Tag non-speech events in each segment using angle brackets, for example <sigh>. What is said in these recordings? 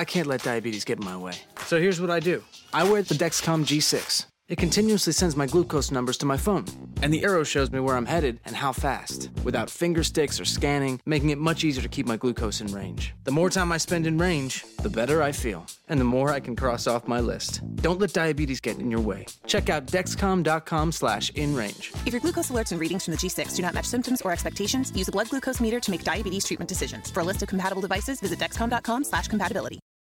I can't let diabetes get in my way. So here's what I do I wear the Dexcom G6. It continuously sends my glucose numbers to my phone, and the arrow shows me where I'm headed and how fast, without finger sticks or scanning, making it much easier to keep my glucose in range. The more time I spend in range, the better I feel, and the more I can cross off my list. Don't let diabetes get in your way. Check out dexcom.com slash in range. If your glucose alerts and readings from the G6 do not match symptoms or expectations, use a blood glucose meter to make diabetes treatment decisions. For a list of compatible devices, visit dexcom.com slash compatibility.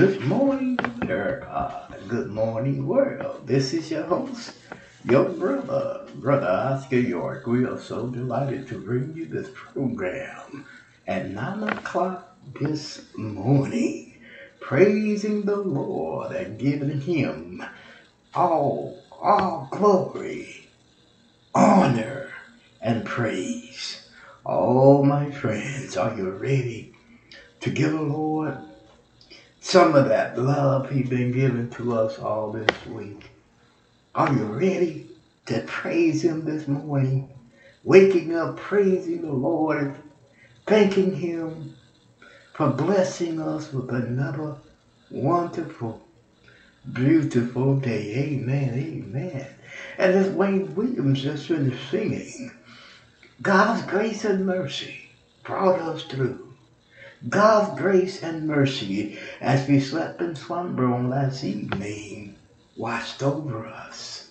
Good morning, America. Uh, good morning, world. This is your host, your brother, Brother Oscar York. We are so delighted to bring you this program at 9 o'clock this morning, praising the Lord and giving Him all, all glory, honor, and praise. Oh, my friends, are you ready to give the Lord some of that love He's been giving to us all this week. Are you ready to praise Him this morning? Waking up, praising the Lord, thanking Him for blessing us with another wonderful, beautiful day. Amen, amen. And as Wayne Williams just finished singing, God's grace and mercy brought us through. God's grace and mercy as we slept in slumber on last evening watched over us.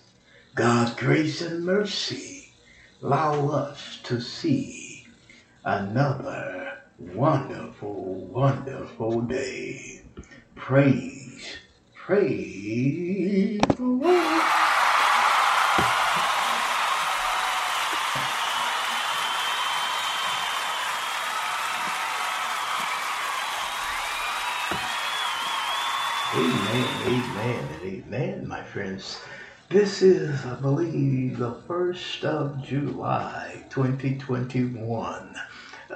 God's grace and mercy allow us to see another wonderful, wonderful day. Praise, praise the Lord. Amen, and amen, my friends. This is, I believe, the 1st of July 2021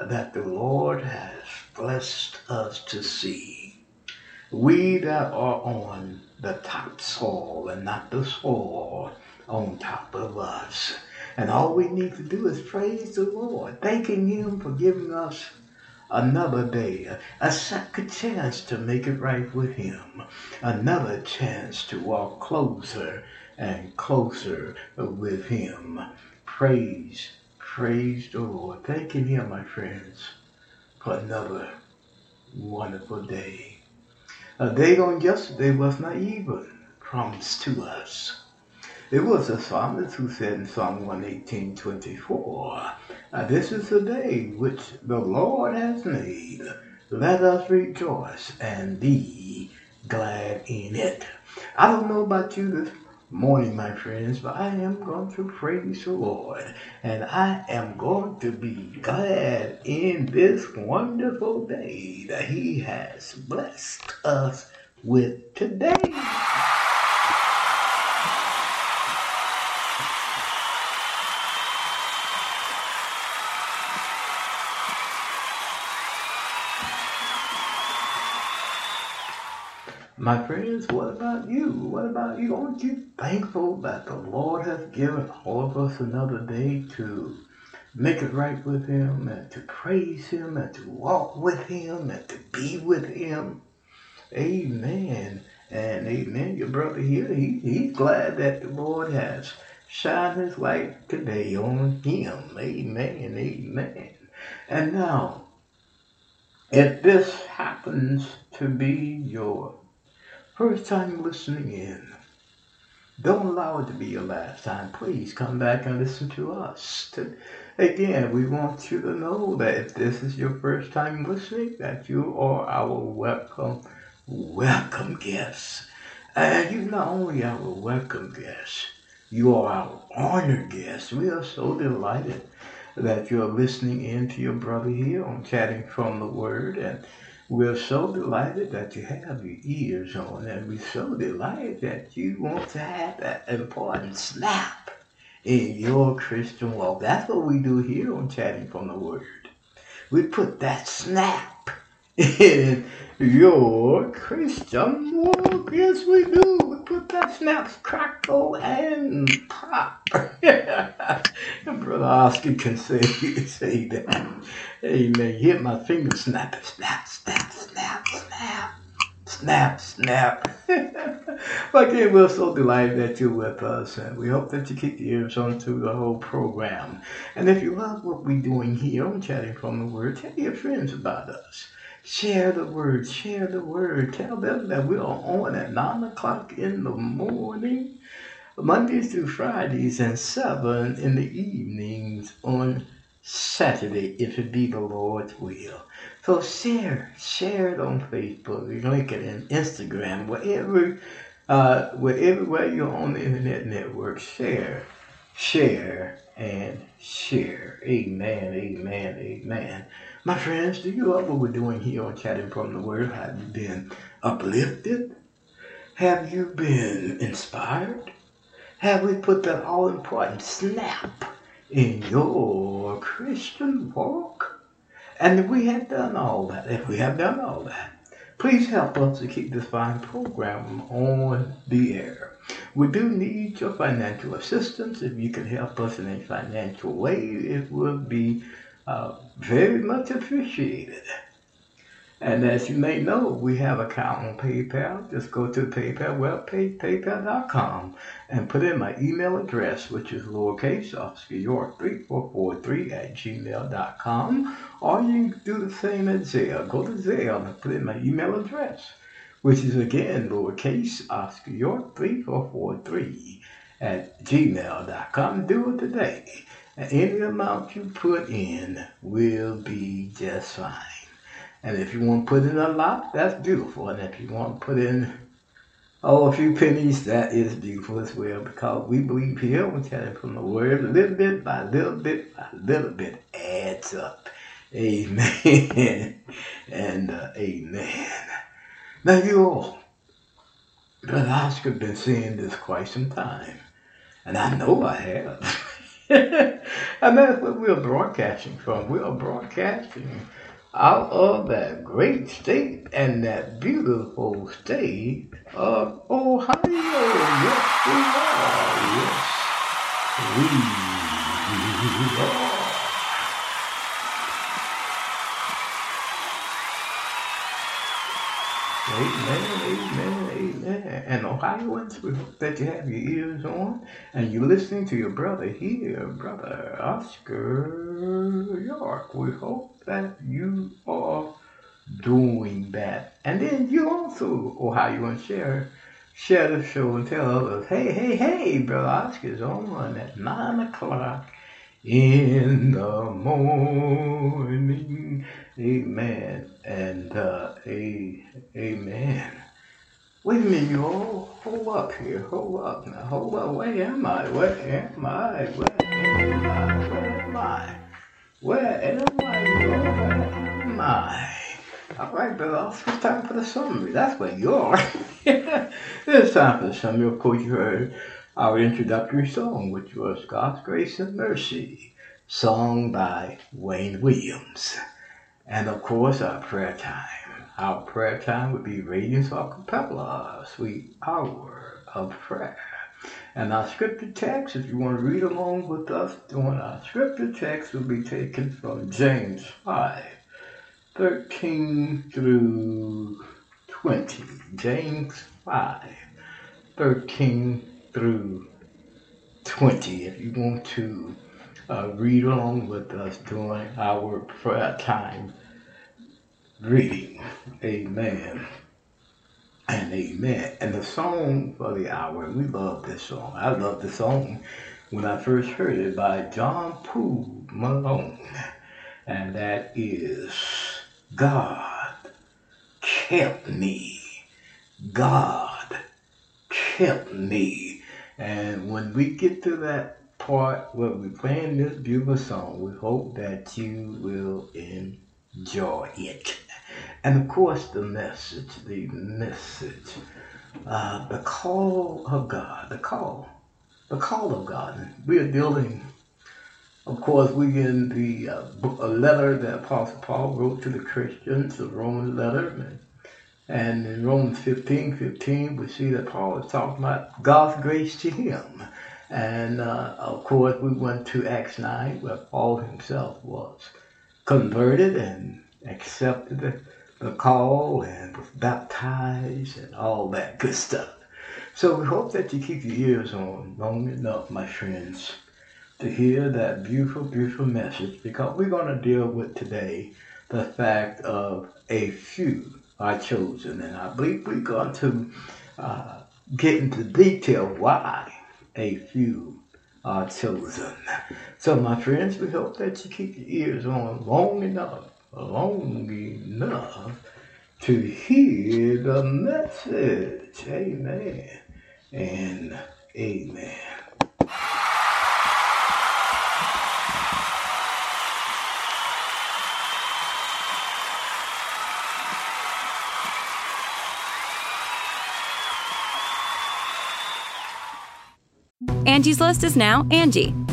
that the Lord has blessed us to see. We that are on the top soil and not the soil on top of us. And all we need to do is praise the Lord, thanking Him for giving us another day, a second chance to make it right with Him, another chance to walk closer and closer with Him. Praise, praise the Lord. Thanking Him, my friends, for another wonderful day. A day on yesterday was not even promised to us. It was the psalmist who said in Psalm 118, 24, uh, This is the day which the Lord has made. Let us rejoice and be glad in it. I don't know about you this morning, my friends, but I am going to praise the Lord. And I am going to be glad in this wonderful day that He has blessed us with today. My friends, what about you? What about you? Aren't you thankful that the Lord has given all of us another day to make it right with Him and to praise Him and to walk with Him and to be with Him? Amen. And amen. Your brother here, he, he's glad that the Lord has shined his light today on him. Amen. Amen. And now, if this happens to be your First time listening in. Don't allow it to be your last time. Please come back and listen to us. Again, we want you to know that if this is your first time listening, that you are our welcome, welcome guest. And you not only our welcome guest, you are our honored guest. We are so delighted that you're listening in to your brother here on Chatting from the Word. And we're so delighted that you have your ears on, and we're so delighted that you want to have that important snap in your Christian walk. That's what we do here on Chatting from the Word. We put that snap in your Christian walk. Yes, we do. We put that snap, crackle, and pop. And <laughs> Brother Oscar can say, <laughs> say that. Amen. Hit my finger snap, snap, snap, snap, snap. Snap, snap. <laughs> Again, we're so delighted that you're with us, and we hope that you keep your ears on through the whole program. And if you love what we're doing here on Chatting from the Word, tell your friends about us. Share the word, share the word. Tell them that we are on at 9 o'clock in the morning, Mondays through Fridays, and 7 in the evenings on Saturday, if it be the Lord's will. So share, share it on Facebook, link it in Instagram, wherever, uh, wherever you're on the internet network, share, share, and share. Amen, amen, amen. My friends, do you love what we're doing here on Chatting from the Word? Have you been uplifted? Have you been inspired? Have we put that all important snap in your Christian walk? And we have done all that, if we have done all that, please help us to keep this fine program on the air. We do need your financial assistance. If you can help us in a financial way, it would be uh, very much appreciated. And as you may know, we have an account on PayPal. Just go to the PayPal webpage, paypal.com, and put in my email address, which is lowercase Oscar York 3443 at gmail.com. Or you can do the same at Zelle. Go to Zelle and put in my email address, which is again lowercase Oscar York 3443 at gmail.com. Do it today. And any amount you put in will be just fine. And if you want to put in a lot, that's beautiful. And if you want to put in oh, a few pennies, that is beautiful as well. Because we believe here, we're telling from the word, little bit by little bit by little bit adds up. Amen. <laughs> and uh, amen. Now you all, Brother Oscar been saying this quite some time. And I know I have. <laughs> and that's what we're broadcasting from. We are broadcasting out of that great state and that beautiful state of Ohio. Yes, we are. Yes, we are. Amen, amen, amen. And Ohioans, we hope that you have your ears on and you're listening to your brother here, Brother Oscar York. We hope that you are doing that. And then you also, Ohioans, share share the show and tell others, hey, hey, hey, Brother Oscar's on at 9 o'clock in the morning. Amen. And uh, a, amen. Wait a minute, you all. Hold up here. Hold up now. Hold up. Where am I? Where am I? Where am I? Where am I? Where am I? Where am I? All right, Bill, it's time for the summary. That's where you are. <laughs> it's time for the summary. Of course, you heard our introductory song, which was God's Grace and Mercy, sung by Wayne Williams. And of course, our prayer time. Our prayer time would be Radiance Acapella, Sweet Hour of Prayer. And our scripture text, if you want to read along with us doing our scripture text, will be taken from James 5, 13 through 20. James 5, 13 through 20. If you want to uh, read along with us during our prayer time reading. Amen and amen. And the song for the hour, we love this song. I love the song when I first heard it by John Paul Malone. And that is God kept me. God kept me. And when we get to that part where we're playing this beautiful song, we hope that you will enjoy it. And of course, the message, the message, uh, the call of God, the call, the call of God. We are dealing, of course, we in the uh, book, a letter that Apostle Paul wrote to the Christians, the Roman letter. And in Romans 15, 15, we see that Paul is talking about God's grace to him. And uh, of course, we went to Acts 9, where Paul himself was converted and accepted the call and was baptized and all that good stuff. So we hope that you keep your ears on long enough, my friends, to hear that beautiful, beautiful message because we're going to deal with today the fact of a few are chosen. And I believe we're going to uh, get into detail why a few are chosen. So, my friends, we hope that you keep your ears on long enough long enough to hear the message. Amen and amen. Angie's List is now Angie,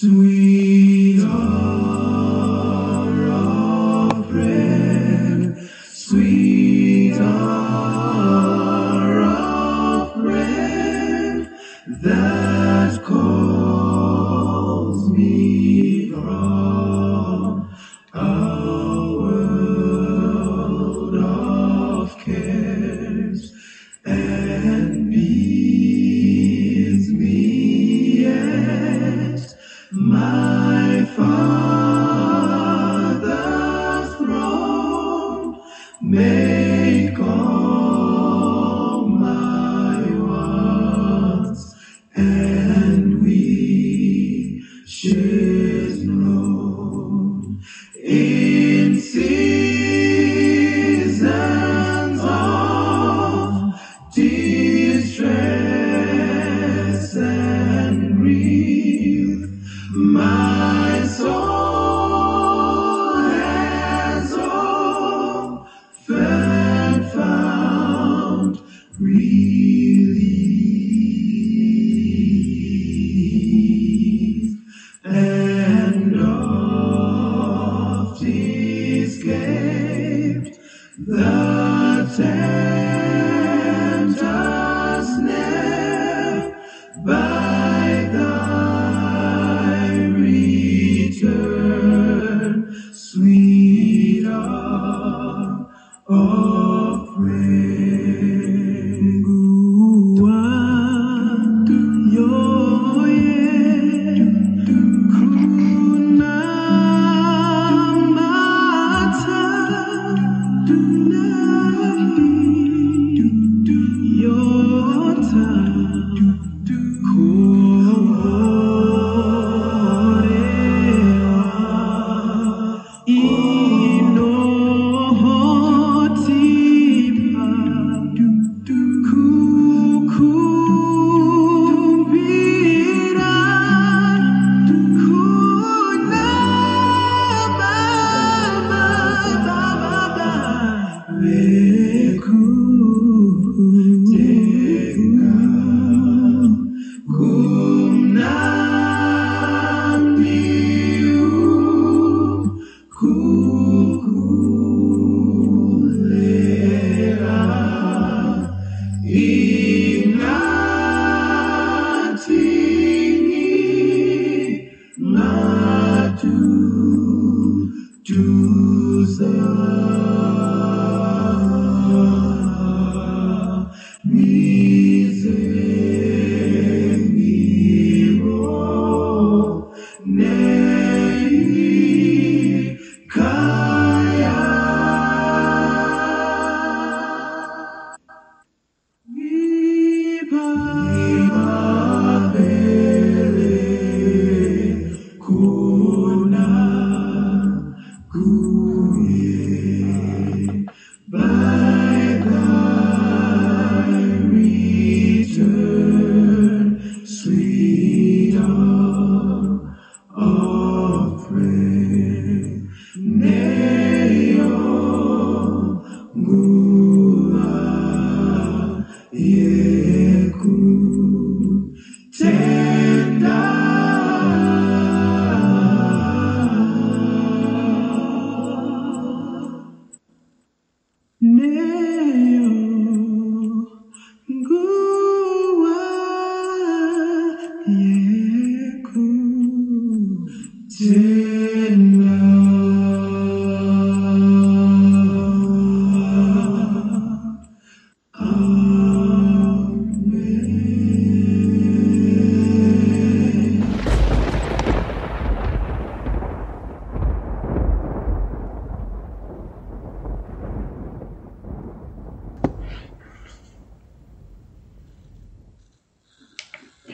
Sweet hour of prayer, sweet hour of prayer that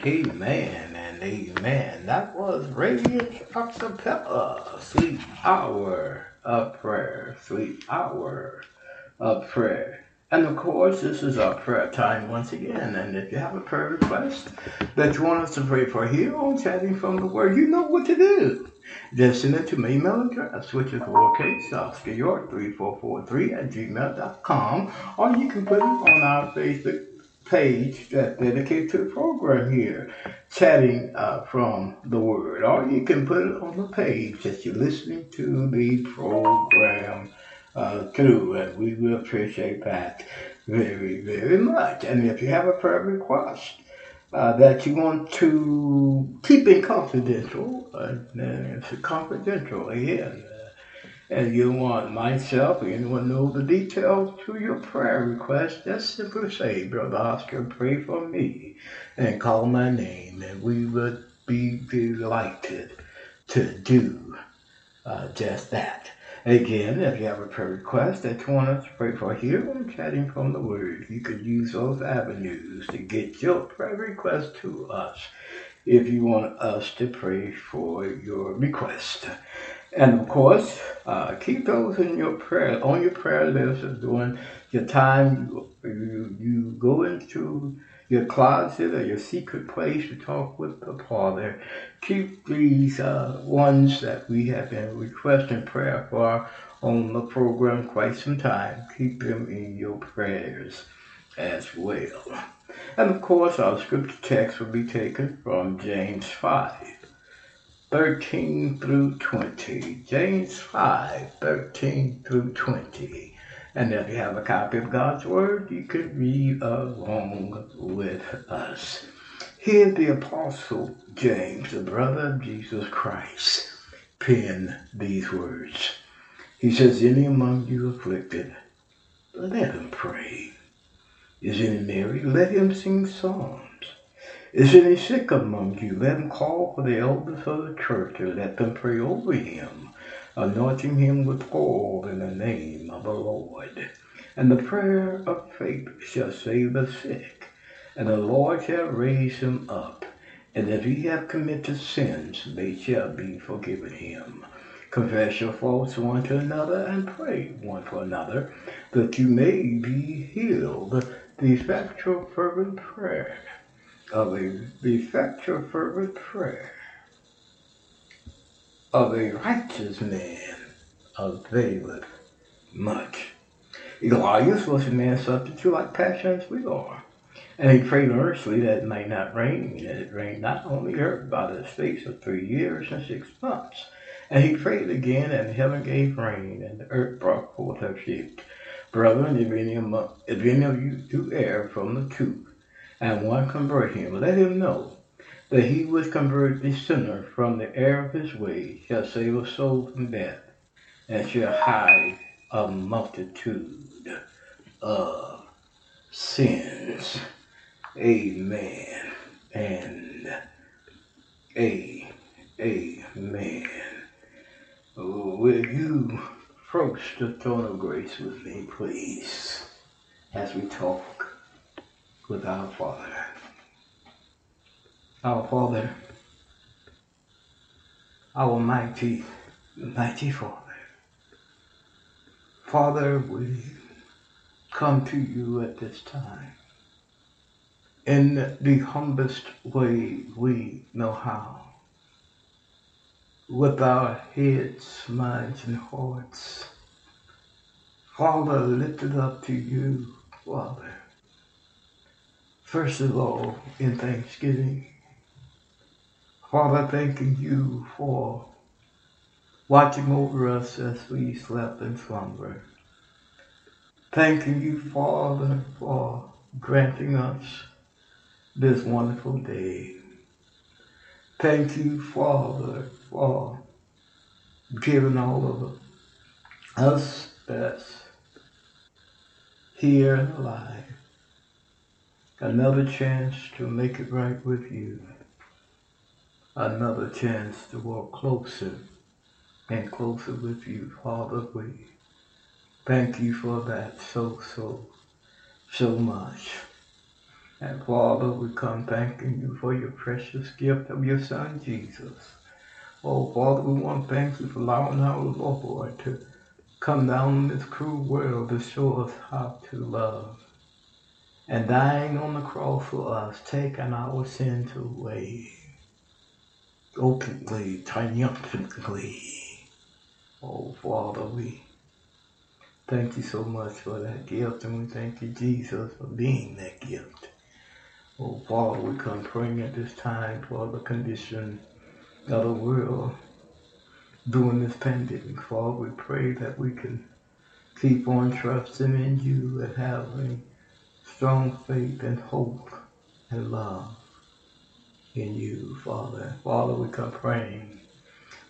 Amen. And amen. That was Radiant Acapella, Sweet Hour of Prayer, Sweet Hour of Prayer. And of course, this is our prayer time once again. And if you have a prayer request that you want us to pray for here on Chatting from the Word, you know what to do. Just send it to my email address, which is lowercase Oscar York 3443 at gmail.com, or you can put it on our Facebook page that's dedicated to the program here, chatting uh, from the Word, or you can put it on the page that you're listening to the program uh, through, and we will appreciate that very, very much. And if you have a prayer request uh, that you want to keep it confidential, uh, then it's confidential again. Uh, and you want myself or anyone know the details to your prayer request, just simply say, Brother Oscar, pray for me, and call my name, and we would be delighted to do uh, just that. Again, if you have a prayer request that you want us to pray for here on Chatting from the Word, you could use those avenues to get your prayer request to us if you want us to pray for your request. And of course, uh, keep those in your prayer on your prayer list during your time you, you, you go into your closet or your secret place to talk with the Father. Keep these uh, ones that we have been requesting prayer for on the program quite some time. Keep them in your prayers as well. And of course, our scripture text will be taken from James 5. 13 through 20. James 5, 13 through 20. And if you have a copy of God's Word, you can read along with us. Here the Apostle James, the brother of Jesus Christ, penned these words. He says, Any among you afflicted, let him pray. Is any merry? Let him sing psalms. Is any sick among you? Let him call for the elders of the church and let them pray over him anointing him with oil in the name of the Lord. And the prayer of faith shall save the sick, and the Lord shall raise him up. And if he have committed sins, they shall be forgiven him. Confess your faults one to another and pray one for another, that you may be healed. The effectual fervent prayer of a effectual fervent prayer of a righteous man availeth much. Elias was a man to like passion as we are. And he prayed earnestly that it might not rain, and it rained not on the earth by the space of three years and six months. And he prayed again, and heaven gave rain, and the earth brought forth her fruit. Brethren, if any, of, if any of you do err from the truth, and one convert him, let him know that he would convert the sinner from the error of his way, shall save a soul from death, and shall hide a multitude of sins. Amen. And a amen. Will you approach the throne of grace with me, please, as we talk with our Father? Our Father, our mighty, mighty Father. Father, we come to you at this time in the humblest way we know how, with our heads, minds, and hearts. Father, lifted up to you, Father. First of all, in thanksgiving Father, thanking you for watching over us as we slept in slumber. Thanking you, Father, for granting us this wonderful day. Thank you, Father, for giving all of us that's here and alive another chance to make it right with you another chance to walk closer and closer with you, Father. We thank you for that so, so, so much. And Father, we come thanking you for your precious gift of your Son, Jesus. Oh, Father, we want to thank you for allowing our Lord to come down in this cruel world to show us how to love. And dying on the cross for us, taking our sins away openly, triumphantly. Oh, Father, we thank you so much for that gift, and we thank you, Jesus, for being that gift. Oh, Father, we come praying at this time for the condition of the world during this pandemic. Father, we pray that we can keep on trusting in you and having strong faith and hope and love in you, Father. Father, we come praying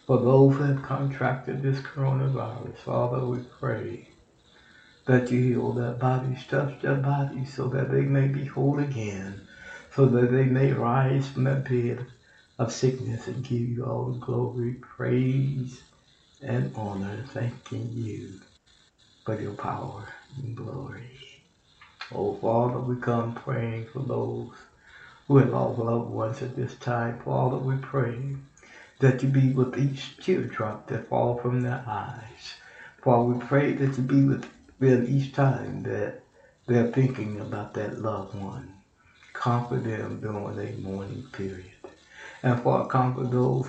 for those who have contracted this coronavirus. Father, we pray that you heal their bodies, touch their bodies so that they may be whole again, so that they may rise from that bed of sickness and give you all the glory, praise, and honor, thanking you for your power and glory. Oh, Father, we come praying for those who have lost loved ones at this time. Father, we pray that you be with each teardrop that fall from their eyes. Father, we pray that you be with them each time that they're thinking about that loved one. comfort them during their mourning period. And Father, comfort those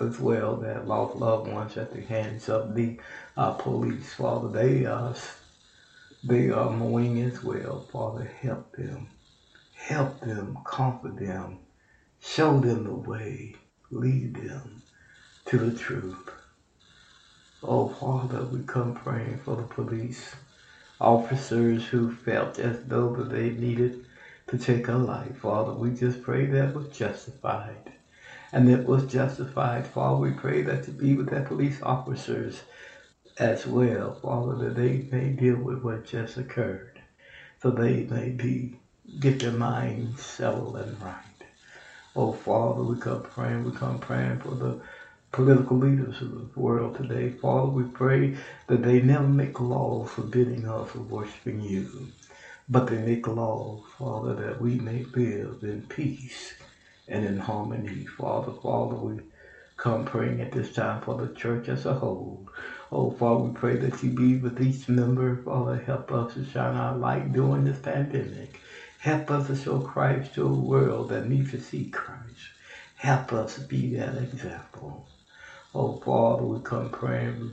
as well that lost loved ones at the hands of the uh, police. Father, they are, they are mourning as well. Father, help them. Help them, comfort them, show them the way, lead them to the truth. Oh, Father, we come praying for the police officers who felt as though that they needed to take a life. Father, we just pray that was justified. And it was justified. Father, we pray that to be with that police officers as well, Father, that they may deal with what just occurred. So they may be get their minds settled and right. Oh Father, we come praying, we come praying for the political leaders of the world today. Father, we pray that they never make laws forbidding us from worshiping you, but they make laws, Father, that we may live in peace and in harmony. Father, Father, we come praying at this time for the church as a whole. Oh, Father, we pray that you be with each member. Father, help us to shine our light during this pandemic. Help us to show Christ to a world that needs to see Christ. Help us be that example. Oh, Father, we come praying.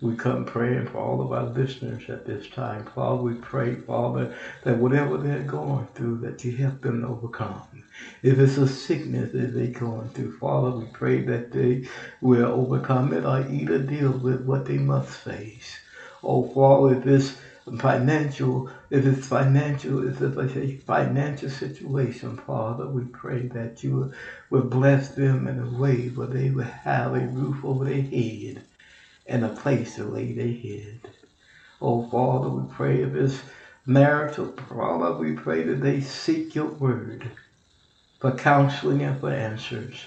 We come praying for all of our listeners at this time. Father, we pray, Father, that whatever they're going through, that you help them overcome. If it's a sickness that they're going through, Father, we pray that they will overcome it or either deal with what they must face. Oh, Father, if it's financial, if it's financial, if it's a financial situation, Father, we pray that you will bless them in a way where they will have a roof over their head and a place to lay their head. Oh, Father, we pray if it's marital, Father, we pray that they seek your word for counseling and for answers.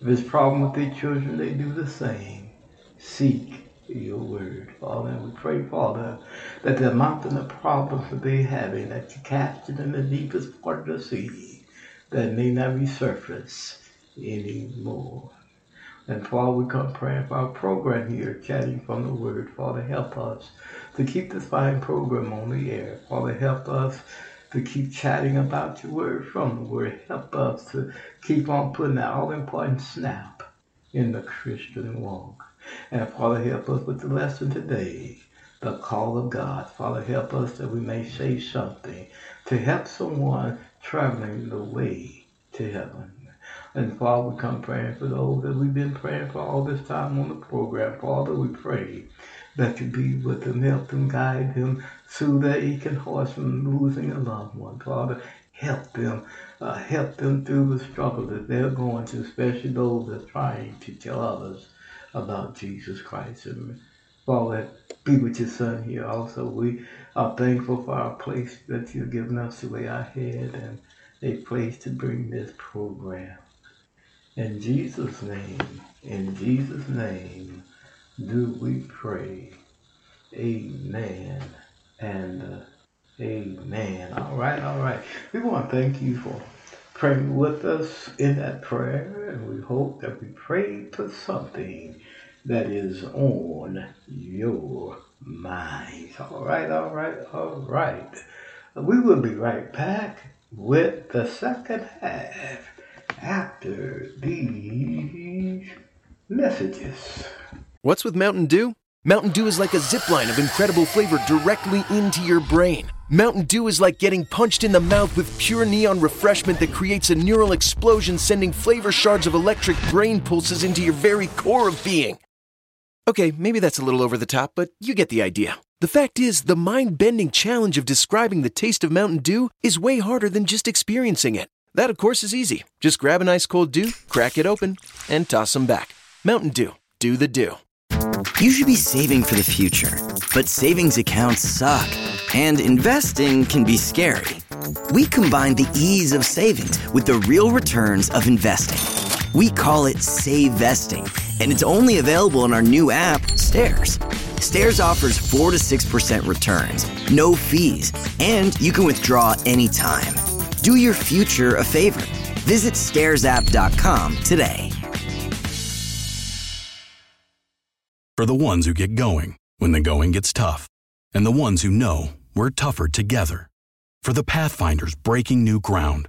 If it's problem with their children, they do the same. Seek your word, Father. And we pray, Father, that the mountain of problems that they're having, that you cast it in the deepest part of the sea, that may not resurface anymore. And Father, we come praying for our program here, chatting from the Word. Father, help us to keep this fine program on the air. Father, help us to keep chatting about your Word from the Word. Help us to keep on putting that all important snap in the Christian walk. And Father, help us with the lesson today, the call of God. Father, help us that we may say something to help someone traveling the way to heaven. And Father, we come praying for those that we've been praying for all this time on the program. Father, we pray that you be with them, help them, guide them through their aching hearts from losing a loved one. Father, help them, uh, help them through the struggle that they're going through, especially those that are trying to tell others about Jesus Christ. And Father, be with your son here also. We are thankful for our place that you've given us to lay our head and a place to bring this program. In Jesus' name, in Jesus' name, do we pray. Amen and uh, amen. All right, all right. We want to thank you for praying with us in that prayer, and we hope that we prayed for something that is on your mind. All right, all right, all right. We will be right back with the second half after these messages. What's with Mountain Dew? Mountain Dew is like a zip line of incredible flavor directly into your brain. Mountain Dew is like getting punched in the mouth with pure neon refreshment that creates a neural explosion, sending flavor shards of electric brain pulses into your very core of being. Okay, maybe that's a little over the top, but you get the idea. The fact is, the mind bending challenge of describing the taste of Mountain Dew is way harder than just experiencing it. That, of course, is easy. Just grab an ice cold dew, crack it open, and toss them back. Mountain Dew. Do the dew. You should be saving for the future, but savings accounts suck, and investing can be scary. We combine the ease of savings with the real returns of investing. We call it Save Vesting, and it's only available in our new app, Stairs. Stairs offers 4 to 6% returns, no fees, and you can withdraw anytime. Do your future a favor. Visit stairsapp.com today. For the ones who get going when the going gets tough, and the ones who know we're tougher together. For the Pathfinders breaking new ground,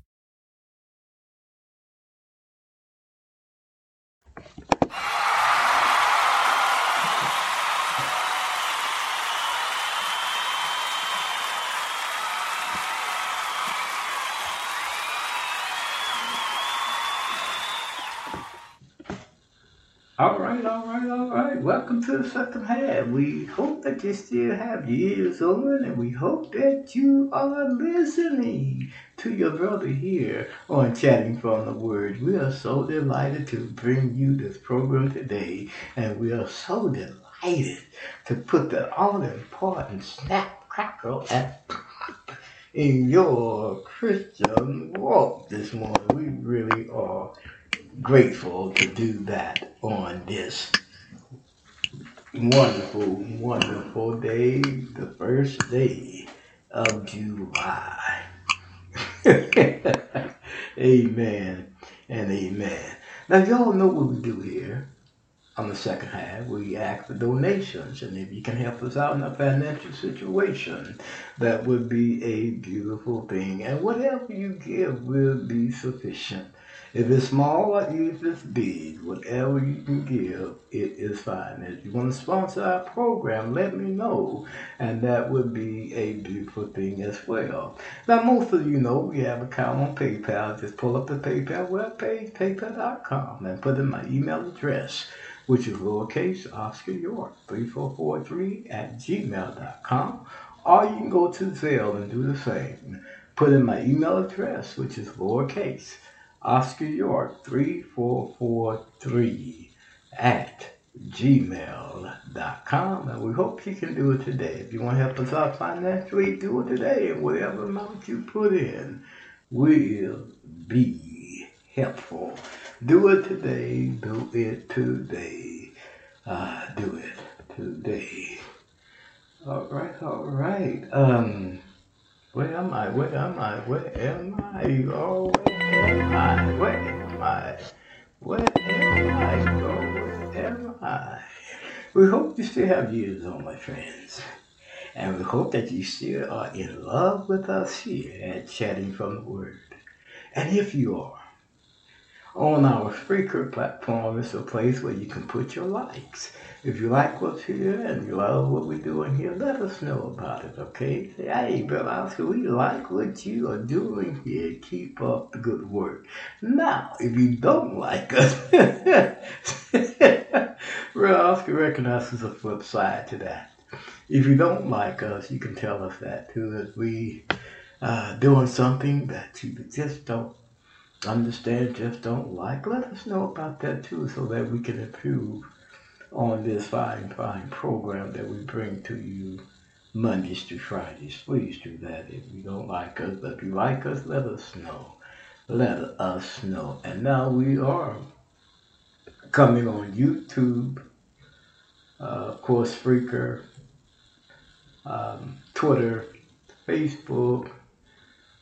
All right, all right, all right. Welcome to the second half. We hope that you still have your ears on and we hope that you are listening to your brother here on Chatting from the Word. We are so delighted to bring you this program today and we are so delighted to put the all important snap, crackle, and pop in your Christian walk this morning. We really are grateful to do that on this wonderful, wonderful day, the first day of July. <laughs> amen and amen. Now, y'all know what we do here on the second half. We ask for donations, and if you can help us out in a financial situation, that would be a beautiful thing. And whatever you give will be sufficient. If it's small or if it's big, whatever you can give, it is fine. If you want to sponsor our program, let me know, and that would be a beautiful thing as well. Now, most of you know we have an account on PayPal. Just pull up the PayPal webpage, paypal.com, and put in my email address, which is lowercase Oscar York 3443 at gmail.com. Or you can go to Zelle and do the same. Put in my email address, which is lowercase Oscar York 3443 at gmail.com. And we hope you can do it today. If you want to help us out financially, do it today. And whatever amount you put in will be helpful. Do it today. Do it today. Uh, do it today. All right, all right. Um, where am I? Where am I? Where am I? Oh, where am I? Where am I? Where am I? Oh, where am I? We hope you still have years on, my friends. And we hope that you still are in love with us here at Chatting from the Word. And if you are, on our Spreaker platform is a place where you can put your likes. If you like what's here and you love what we're doing here, let us know about it, okay? Say, hey, Brother Oscar, we like what you are doing here. Keep up the good work. Now, if you don't like us, <laughs> Brother Oscar recognizes a flip side to that. If you don't like us, you can tell us that too, that we uh, doing something that you just don't understand, just don't like, let us know about that too so that we can improve on this fine, fine program that we bring to you Mondays to Fridays. Please do that if you don't like us. But if you like us, let us know. Let us know. And now we are coming on YouTube, uh, of course, Spreaker, um, Twitter, Facebook,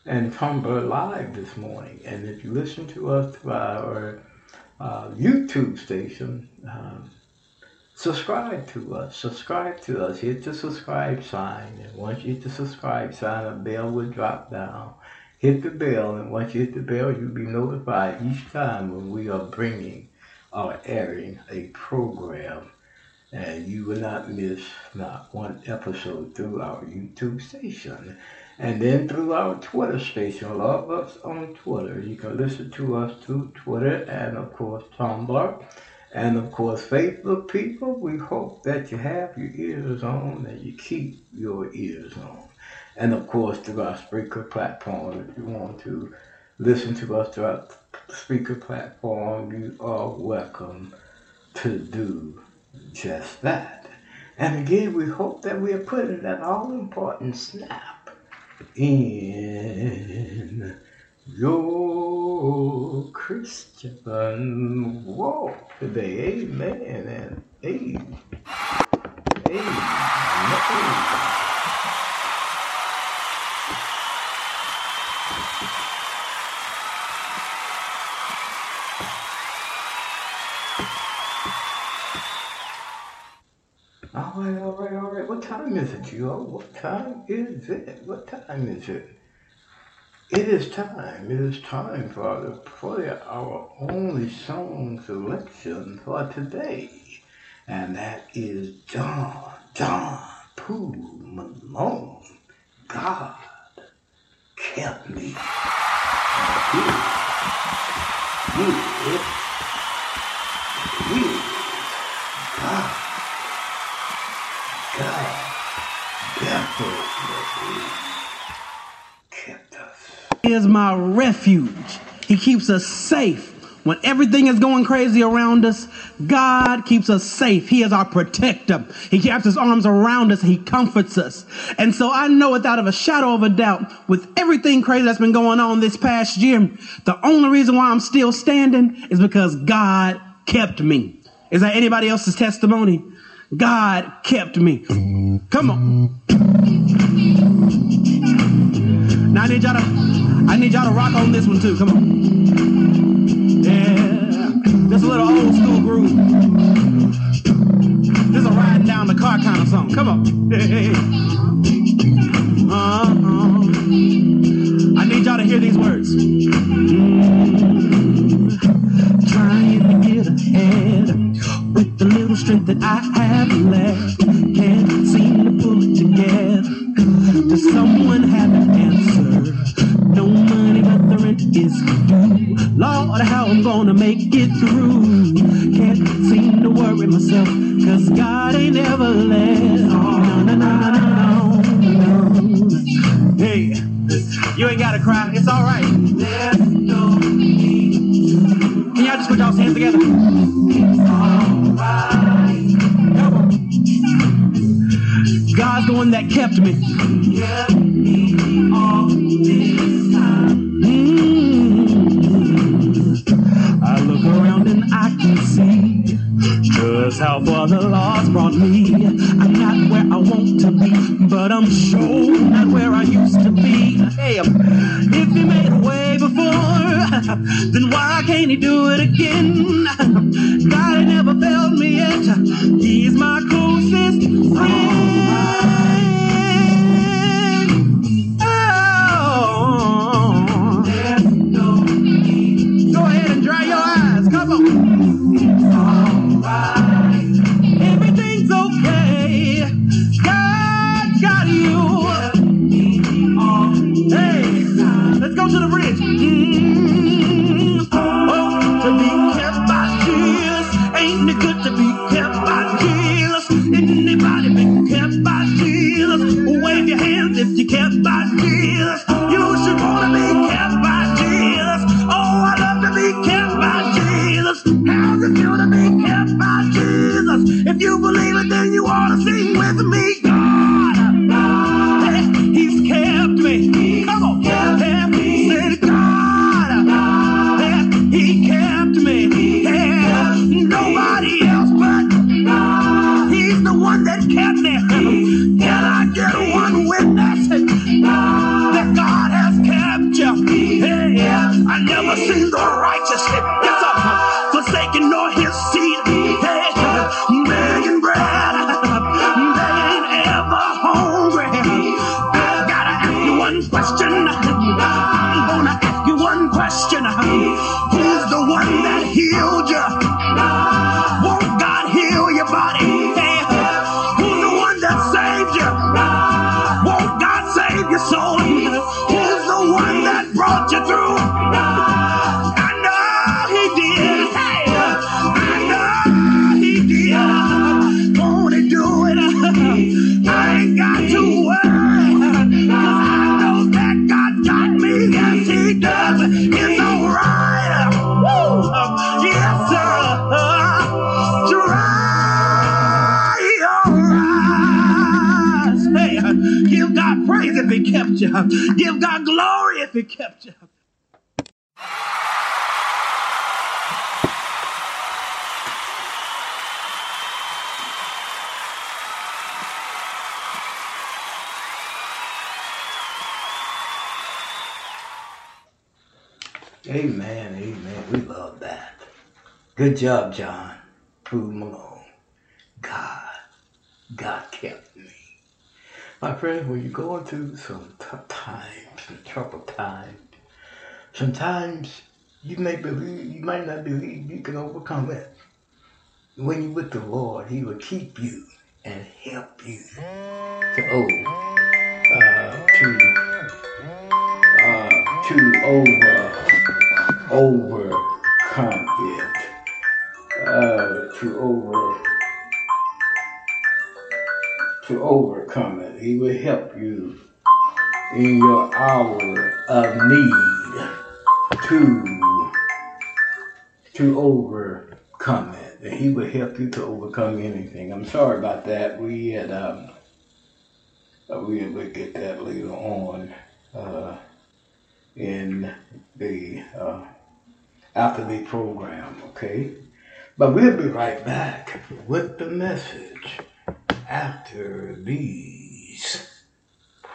and Tumblr live this morning. And if you listen to us through our uh, YouTube station, um, subscribe to us. Subscribe to us. Hit the subscribe sign. And once you hit the subscribe sign, a bell will drop down. Hit the bell, and once you hit the bell, you'll be notified each time when we are bringing or airing a program. And you will not miss not one episode through our YouTube station. And then through our Twitter station, love us on Twitter. You can listen to us through Twitter and, of course, Tumblr. And, of course, Facebook people, we hope that you have your ears on and you keep your ears on. And, of course, through our Spreaker platform, if you want to listen to us through our Spreaker platform, you are welcome to do just that. And again, we hope that we are putting that all important snap in your Christian walk today. Amen and amen. Amen. Time is it, Joe? What time is it? What time is it? It is time. It is time for the for our only song selection for today, and that is John John Pooh Malone. God kept me. Here, here, God, God. He is my refuge. He keeps us safe. When everything is going crazy around us, God keeps us safe. He is our protector. He keeps his arms around us. He comforts us. And so I know without a shadow of a doubt, with everything crazy that's been going on this past year, the only reason why I'm still standing is because God kept me. Is that anybody else's testimony? God kept me. Come on. Now I need y'all to, I need y'all to rock on this one too. Come on. Yeah, just a little old school groove. This is a riding down the car kind of song. Come on. Uh-uh. <laughs> I need y'all to hear these words. Mm. Trying to get ahead with the little strength that I have left. Can't seem to pull it together. Does someone have an answer? No money, but the rent is due. Lord, how I'm gonna make it through. Can't seem to worry myself, cause God ain't ever left. No, no, no, no, no, no, no. Hey, you ain't gotta cry, it's alright. Can y'all together? God's the one that kept me. Mm. I look around and I can see just how far the Lord's brought me. I'm not where I want to be, but I'm sure not where I used to be. Hey, if He made a then why can't He do it again? God ain't never failed me yet. He's my closest friend. Kept by Jesus. Question. I'm gonna ask you one question. You. Amen, amen. We love that. Good job, John. Prove Malone. God, God kept me. My friends, when you're going through some tough times, some troubled times, sometimes you may believe, you might not believe you can overcome it. When you're with the Lord, He will keep you and help you to oh, uh, to uh, to over overcome it, uh, to over to overcome it. He will help you in your hour of need to to overcome it. And he will help you to overcome anything. I'm sorry about that. We had um, uh, we will get that later on uh, in the uh, after the program. Okay, but we'll be right back with the message after these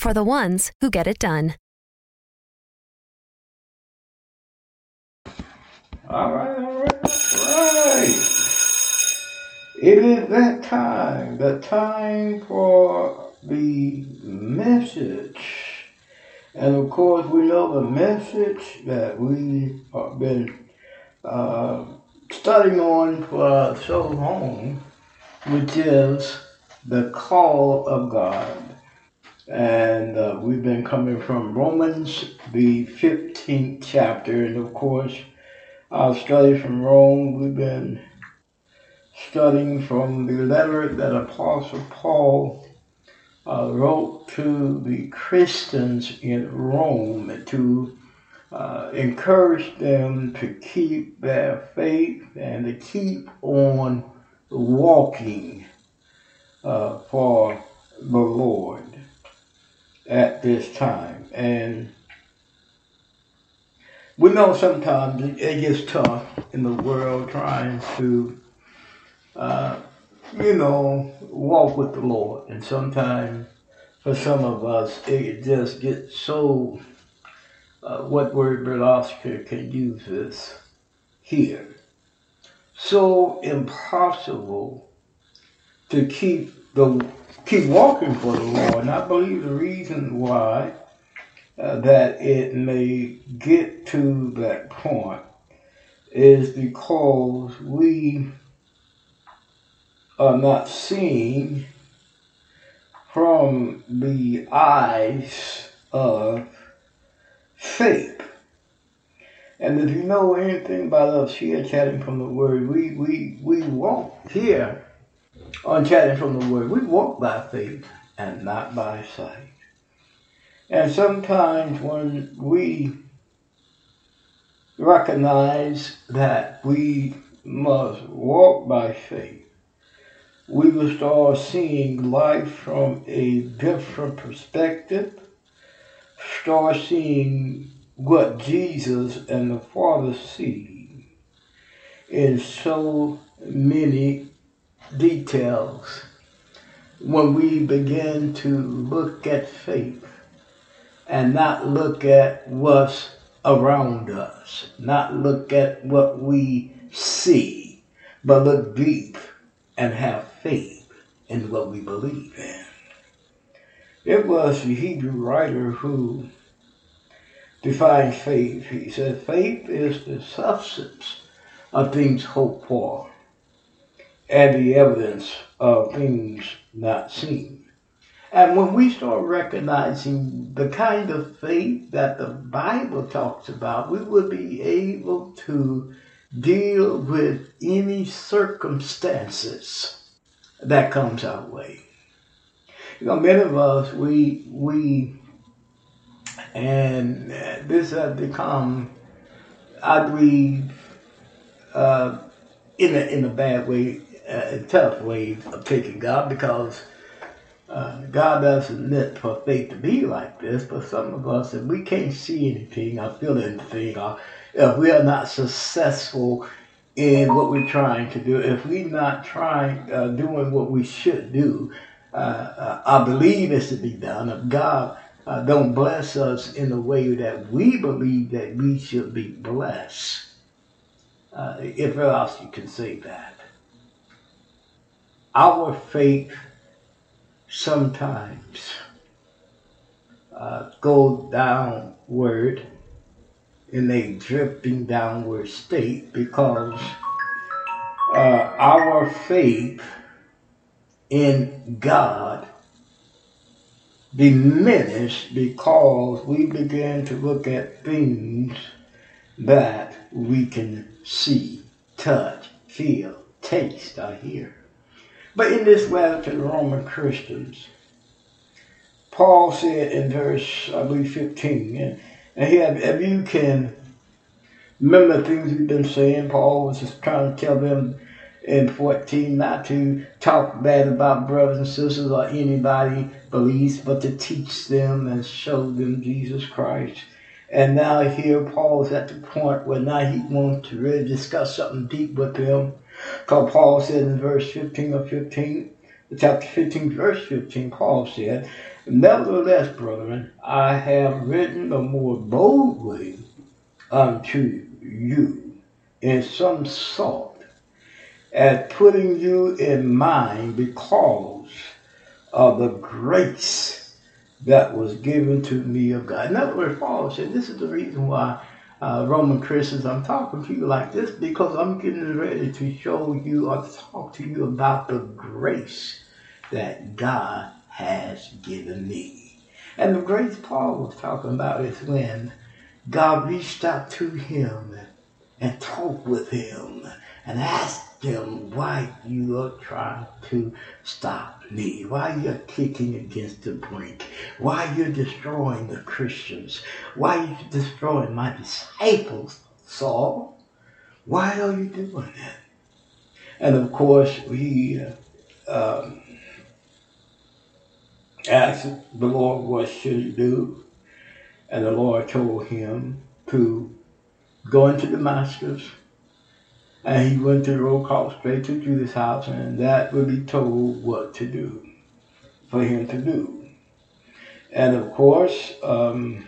for the ones who get it done. All right, all right, all right. It is that time, the time for the message. And of course, we know the message that we have been uh, studying on for so long, which is the call of God. And uh, we've been coming from Romans, the 15th chapter. And of course, our study from Rome, we've been studying from the letter that Apostle Paul uh, wrote to the Christians in Rome to uh, encourage them to keep their faith and to keep on walking uh, for the Lord at this time. And we know sometimes it gets tough in the world trying to, uh, you know, walk with the Lord. And sometimes for some of us, it just gets so, uh, what word Oscar can use this here, so impossible to keep the keep walking for the Lord. And I believe the reason why uh, that it may get to that point is because we are not seeing from the eyes of faith. And if you know anything about us here chatting from the word, we, we, we won't here on chatting from the word. We walk by faith and not by sight. And sometimes when we recognize that we must walk by faith, we will start seeing life from a different perspective, start seeing what Jesus and the Father see in so many details when we begin to look at faith and not look at what's around us, not look at what we see, but look deep and have faith in what we believe in. It was the Hebrew writer who defined faith. He said, faith is the substance of things hoped for and the evidence of things not seen. And when we start recognizing the kind of faith that the Bible talks about, we will be able to deal with any circumstances that comes our way. You know, many of us, we, we, and this has become, I believe, uh, in a, in a bad way, a tough way of taking God because uh, God doesn't meant for faith to be like this, but some of us, if we can't see anything or feel anything, or if we are not successful in what we're trying to do, if we're not trying, uh, doing what we should do, uh, uh I believe is to be done. If God uh, don't bless us in the way that we believe that we should be blessed, uh, if else you can say that our faith sometimes uh, go downward in a drifting downward state because uh, our faith in God diminished because we began to look at things that we can see, touch, feel, taste, or hear. But in this letter to the Roman Christians, Paul said in verse, I believe, 15, and, and here, if you can remember the things we've been saying, Paul was just trying to tell them in 14 not to talk bad about brothers and sisters or anybody believes, but to teach them and show them Jesus Christ. And now here Paul is at the point where now he wants to really discuss something deep with them because Paul said in verse 15 of 15, chapter 15, verse 15, Paul said, Nevertheless, brethren, I have written the more boldly unto you in some sort, as putting you in mind because of the grace that was given to me of God. In other words, Paul said, This is the reason why uh, Roman Christians, I'm talking to you like this because I'm getting ready to show you or talk to you about the grace that God has given me. And the grace Paul was talking about is when God reached out to him and talked with him and asked them why you are trying to stop me, why you're kicking against the brink, why you're destroying the Christians, why you're destroying my disciples, Saul. Why are you doing that? And of course, uh, um, asked the Lord what should he do, and the Lord told him to go into Damascus and he went to the road called straight to Judas' house, and that would be told what to do for him to do. And of course, um,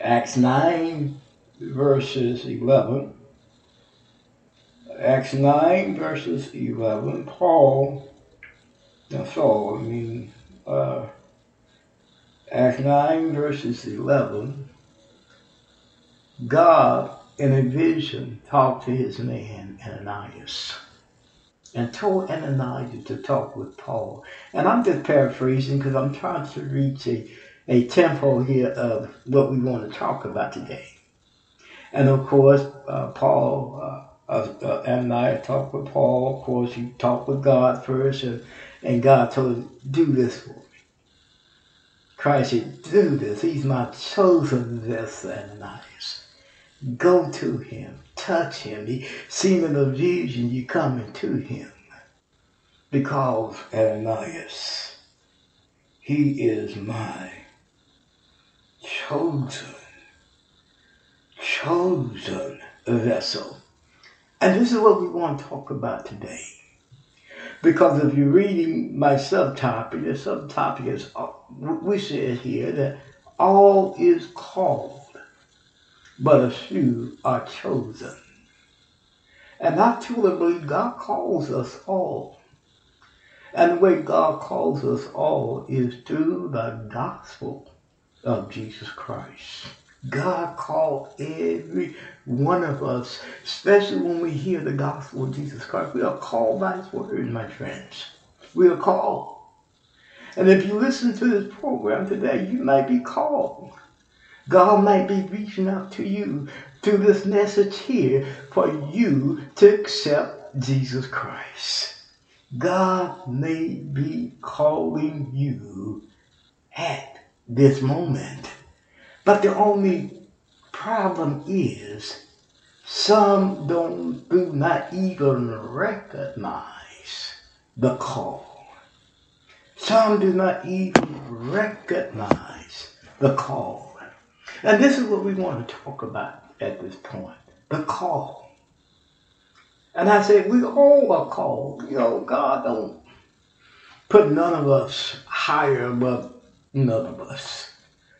Acts 9, verses 11. Acts 9, verses 11, Paul, now Saul, I mean, uh, Acts 9, verses 11, God in a vision talked to his man Ananias and told Ananias to talk with Paul. And I'm just paraphrasing because I'm trying to reach a, a tempo here of what we want to talk about today. And of course, uh, Paul, uh, uh, Ananias talked with Paul. Of course, he talked with God first, and, and God told him, Do this for me. Christ said, Do this. He's my chosen vessel, Ananias. Go to him, touch him. He seen in a vision you coming to him. Because Ananias, he is my chosen, chosen vessel. And this is what we want to talk about today. Because if you're reading my subtopic, the subtopic is, we said here that all is called, but a few are chosen. And I truly believe God calls us all. And the way God calls us all is through the gospel of Jesus Christ. God called every one of us, especially when we hear the gospel of Jesus Christ. We are called by His word, my friends. We are called. And if you listen to this program today, you might be called. God might be reaching out to you through this message here for you to accept Jesus Christ. God may be calling you at this moment. But the only problem is some don't do not even recognize the call. Some do not even recognize the call. And this is what we want to talk about at this point. The call. And I said, we all are called. You know, God don't put none of us higher above none of us.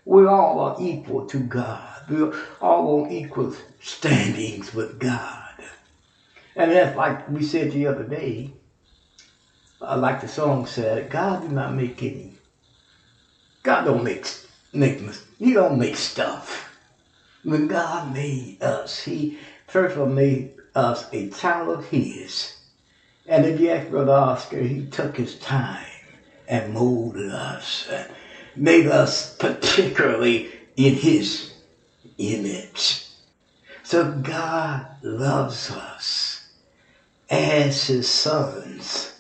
We all are equal to God. We're all on equal standings with God. And that's like we said the other day, uh, like the song said, God did not make any. God don't make, make He don't make stuff. When God made us, He first of all made us a child of His. And if you ask Brother Oscar, He took His time and molded us. And made us particularly in his image. So God loves us as his sons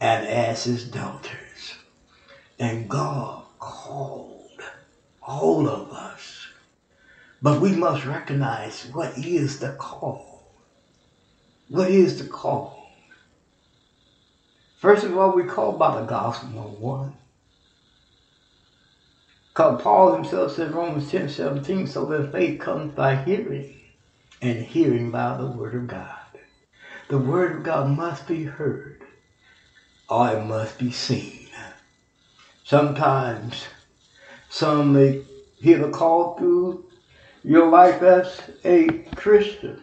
and as his daughters. And God called all of us. But we must recognize what is the call. What is the call? First of all, we call by the gospel, number one. Because Paul himself said, Romans 10 17, so that faith comes by hearing, and hearing by the word of God. The word of God must be heard, or it must be seen. Sometimes some may hear the call through your life as a Christian.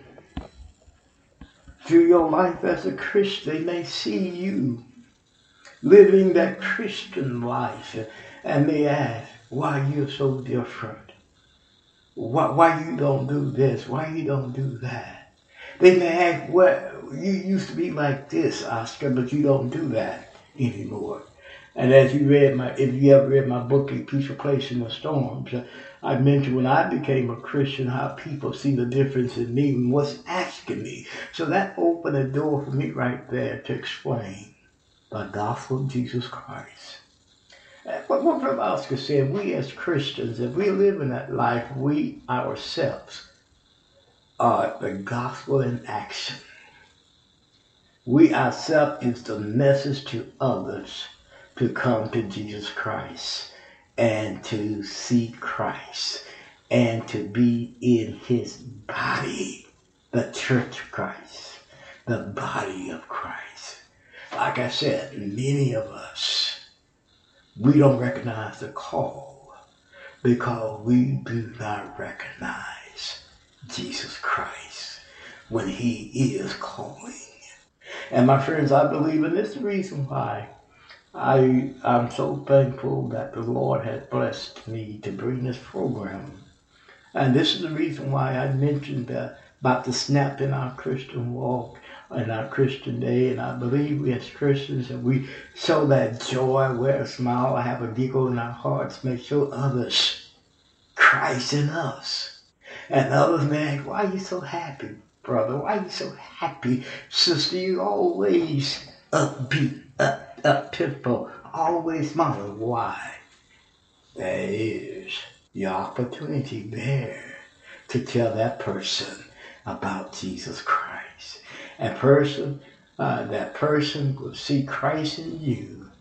Through your life as a Christian, they may see you living that Christian life and may ask, why you're so different. Why, why you don't do this? Why you don't do that? They may ask, well, you used to be like this, Oscar, but you don't do that anymore. And as you read my, if you ever read my book, A Peaceful Place in the Storms, I mentioned when I became a Christian how people see the difference in me and what's asking me. So that opened a door for me right there to explain the gospel of Jesus Christ. What Brother Oscar said, we as Christians, if we live in that life, we ourselves are the gospel in action. We ourselves is the message to others to come to Jesus Christ and to see Christ and to be in his body, the church of Christ, the body of Christ. Like I said, many of us we don't recognize the call because we do not recognize Jesus Christ when he is calling. And my friends, I believe, and this reason why I, I'm so thankful that the Lord has blessed me to bring this program. And this is the reason why I mentioned about the snap in our Christian walk in our Christian day, and I believe we as Christians, and we show that joy, wear a smile, have a giggle in our hearts, may show others Christ in us. And others may ask, why are you so happy, brother? Why are you so happy, sister? You always upbeat, up, tempo, always smiling. Why? There is the opportunity there to tell that person about Jesus Christ. A person, uh, that person will see Christ in you,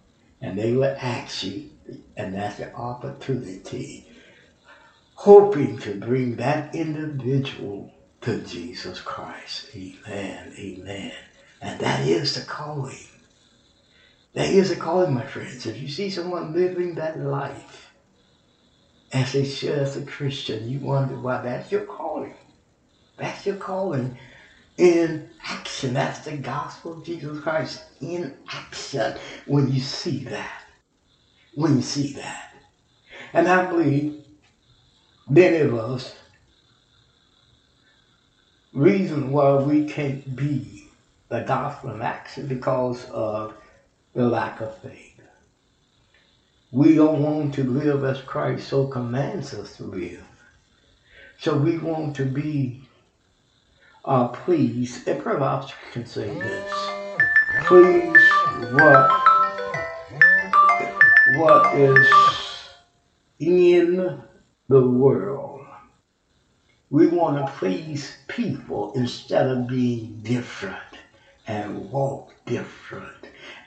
and they will ask you, and that's the opportunity, hoping to bring that individual to Jesus Christ. Amen. Amen. And that is the calling. There is a calling, my friends. If you see someone living that life as should as a Christian, you wonder why that's your calling. That's your calling in action. That's the gospel of Jesus Christ in action when you see that. When you see that. And I believe many of us, reason why we can't be the gospel in action because of the lack of faith. We don't want to live as Christ so commands us to live. So we want to be uh, please, and perhaps can say this. Please, what, what is in the world? We want to please people instead of being different and walk different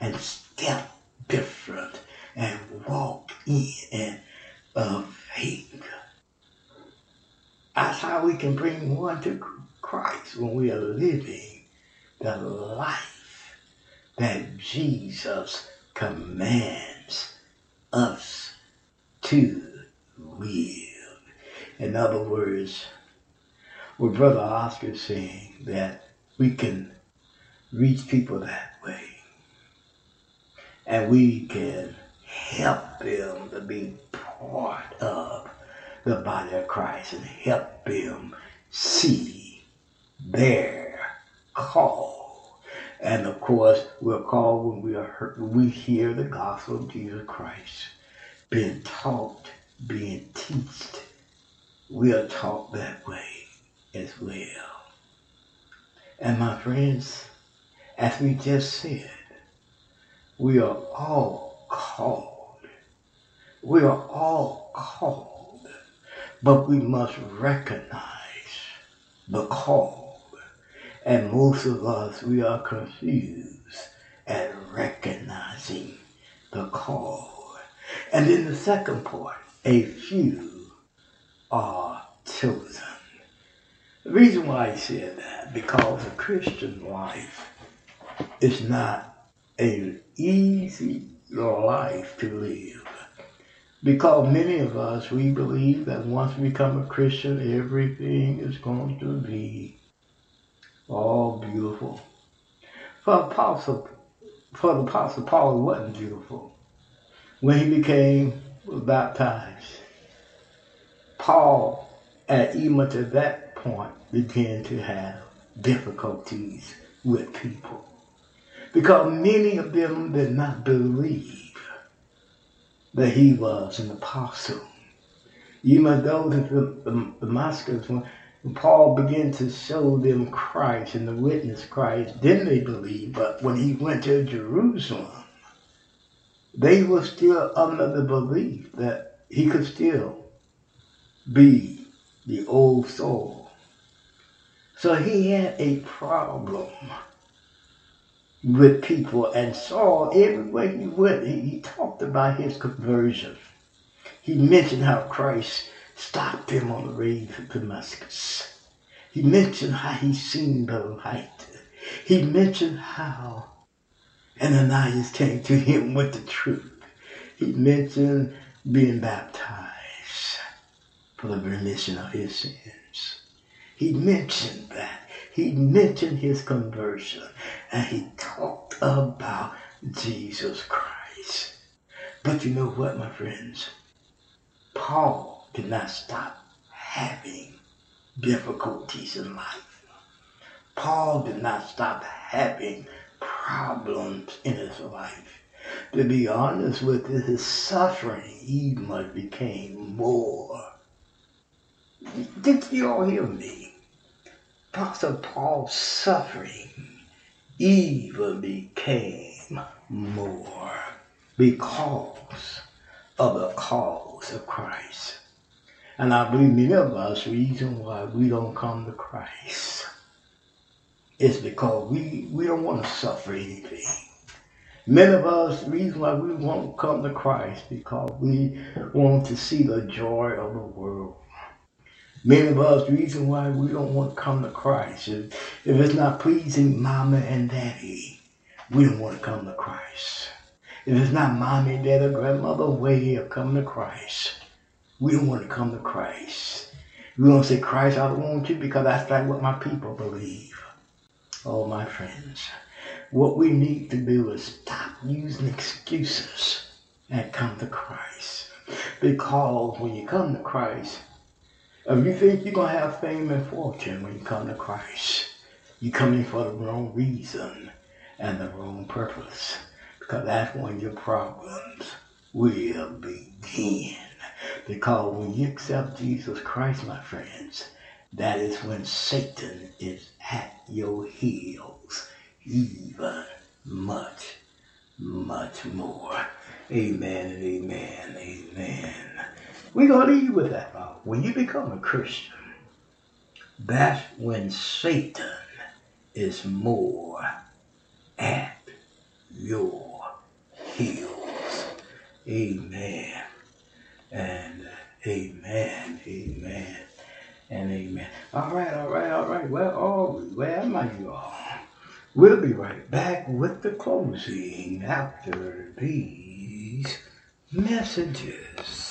and step different and walk in of faith. That's how we can bring one to Christ when we are living the life that Jesus commands us to live. In other words, what Brother Oscar is saying that we can reach people that way. And we can help them to be part of the body of Christ and help them see their call. And of course, we're called when we are heard, we hear the gospel of Jesus Christ being taught, being taught. We are taught that way as well. And my friends, as we just said, we are all called. We are all called, but we must recognize the call. And most of us, we are confused at recognizing the call. And in the second part, a few are chosen. The reason why I said that, because a Christian life is not an easy life to live. Because many of us, we believe that once we become a Christian, everything is going to be all beautiful. For Apostle, for the Apostle Paul, it wasn't beautiful. When he became baptized, Paul, at even to that point, began to have difficulties with people. Because many of them did not believe that he was an apostle. Even those in Damascus, when Paul began to show them Christ and the witness Christ, then they believed. But when he went to Jerusalem, they were still under the belief that he could still be the old Saul. So he had a problem with people and Saul, everywhere he went, he, he talked about his conversion. He mentioned how Christ stopped him on the road to Damascus. He mentioned how he seen the light. He mentioned how Ananias came to him with the truth. He mentioned being baptized for the remission of his sins. He mentioned that. He mentioned his conversion and he talked about Jesus Christ. But you know what, my friends? Paul did not stop having difficulties in life. Paul did not stop having problems in his life. To be honest with you, his suffering even became more. Did you all hear me? Apostle Paul's suffering even became more because of the cause of Christ. And I believe many of us, reason why we don't come to Christ is because we, we don't want to suffer anything. Many of us, reason why we won't come to Christ because we want to see the joy of the world. Many of us, the reason why we don't want to come to Christ is if it's not pleasing mama and daddy, we don't want to come to Christ. If It is not mommy, dad, or grandmother way of coming to Christ. We don't want to come to Christ. We don't say, Christ, I don't want you because that's not what my people believe. Oh, my friends, what we need to do is stop using excuses and come to Christ. Because when you come to Christ, if you think you're going to have fame and fortune when you come to Christ, you're coming for the wrong reason and the wrong purpose. Because that's when your problems will begin. Because when you accept Jesus Christ, my friends, that is when Satan is at your heels, even much, much more. Amen and amen, amen. We're going to leave you with that thought. When you become a Christian, that's when Satan is more at your heels. Amen. And amen, amen, and amen. All right, all right, all right. Where are we? Where am I, you all? We'll be right back with the closing after these messages.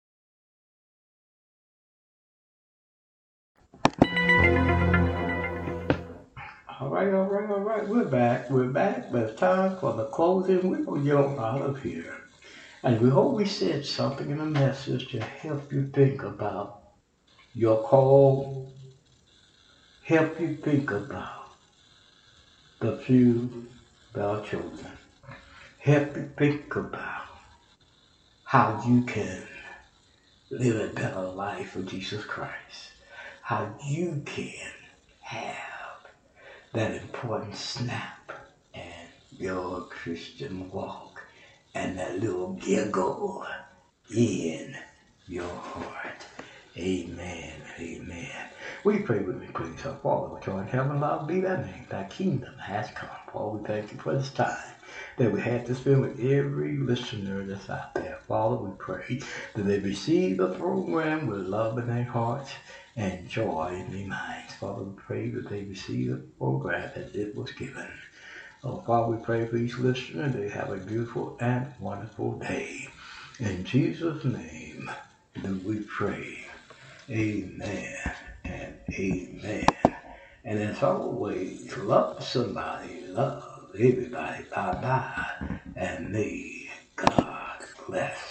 All right, all right, all right. We're back. We're back. But it's time for the closing. We're going to get out of here. And we hope we said something in the message to help you think about your call, help you think about the few are chosen. Help you think about how you can live a better life for Jesus Christ. How you can have that important snap and your Christian walk and that little giggle in your heart. Amen. Amen. We pray with me, please. Our Father, which art in heaven, Lord, be thy name. Thy kingdom has come. Father, we thank you for this time that we had to spend with every listener that's out there. Father, we pray that they receive the program with love in their hearts and joy in their minds. Father, we pray that they receive the program as it was given. Oh, Father, we pray for each listener. They have a beautiful and wonderful day. In Jesus' name do we pray. Amen and amen. And as always, love somebody, love everybody. Bye bye. And may God bless.